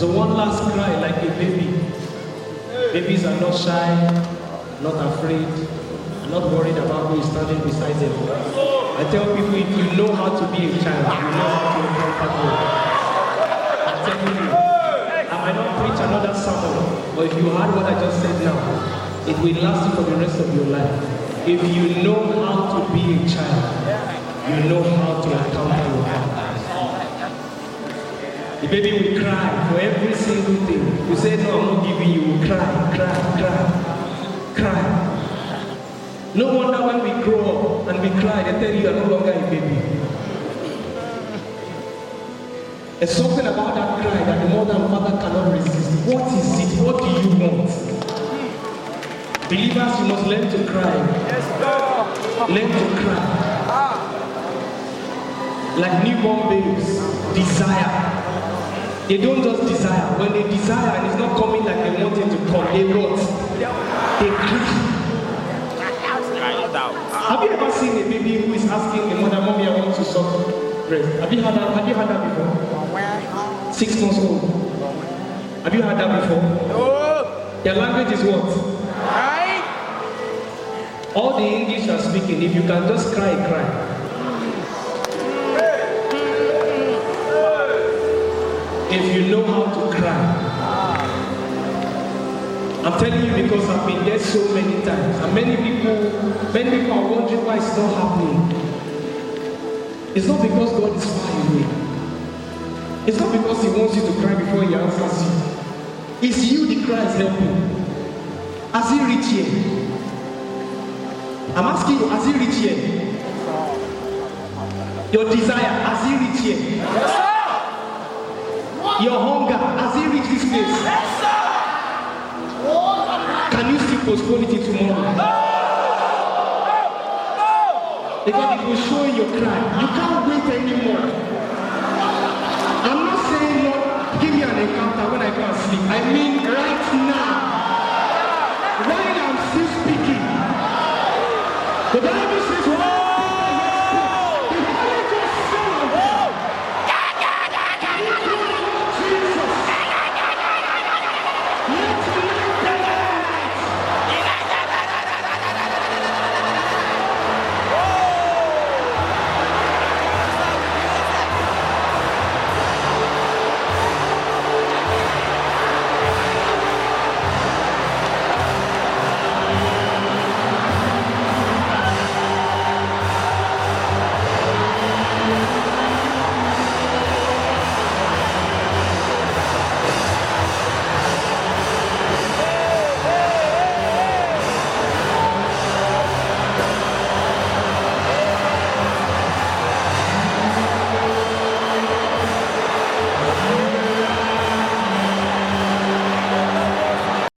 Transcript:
So one last cry like a baby. Babies are not shy, not afraid, not worried about is standing beside them. I tell people if you know how to be a child, you know how to encounter God. I'm telling you, I might not preach another sermon, but if you heard what I just said now, it will last you for the rest of your life. If you know how to be a child, you know how to father. The baby will cry for every single thing. You say, No, I'm not giving you. will cry, cry, cry, cry. No wonder when we grow up and we cry, they tell you you're no longer a baby. There's something about that cry that the mother and father cannot resist. What is it? What do you want? Believers, you must learn to cry. Yes, Learn to cry. Ah. Like newborn babes, desire. They don't just desire. When they desire and it's not coming like they want it to come, they what? They cry. Have you ever seen a baby who is asking a mother, Mommy, I want to suck breast? Have you heard that? Have you had that before? Six months old. Have you had that before? No. Their language is what? All the English are speaking. If you can just cry, cry. If you know how to cry. I'm telling you because I've been there so many times. And many people, many people are wondering why it's not happening. It's not because God is far away. It's not because He wants you to cry before He answers you. It's you the cry is helping. Has He reached here? I'm asking you, has He reached here? Your desire, has He reached here? your hunger has you reached this place? Yes, sir. Can you still postpone it tomorrow? No. No. no. Because it will show your cry. You can't wait anymore. I'm not saying Lord, give me an encounter when I can't sleep. I mean right now. While I'm still speaking. But that.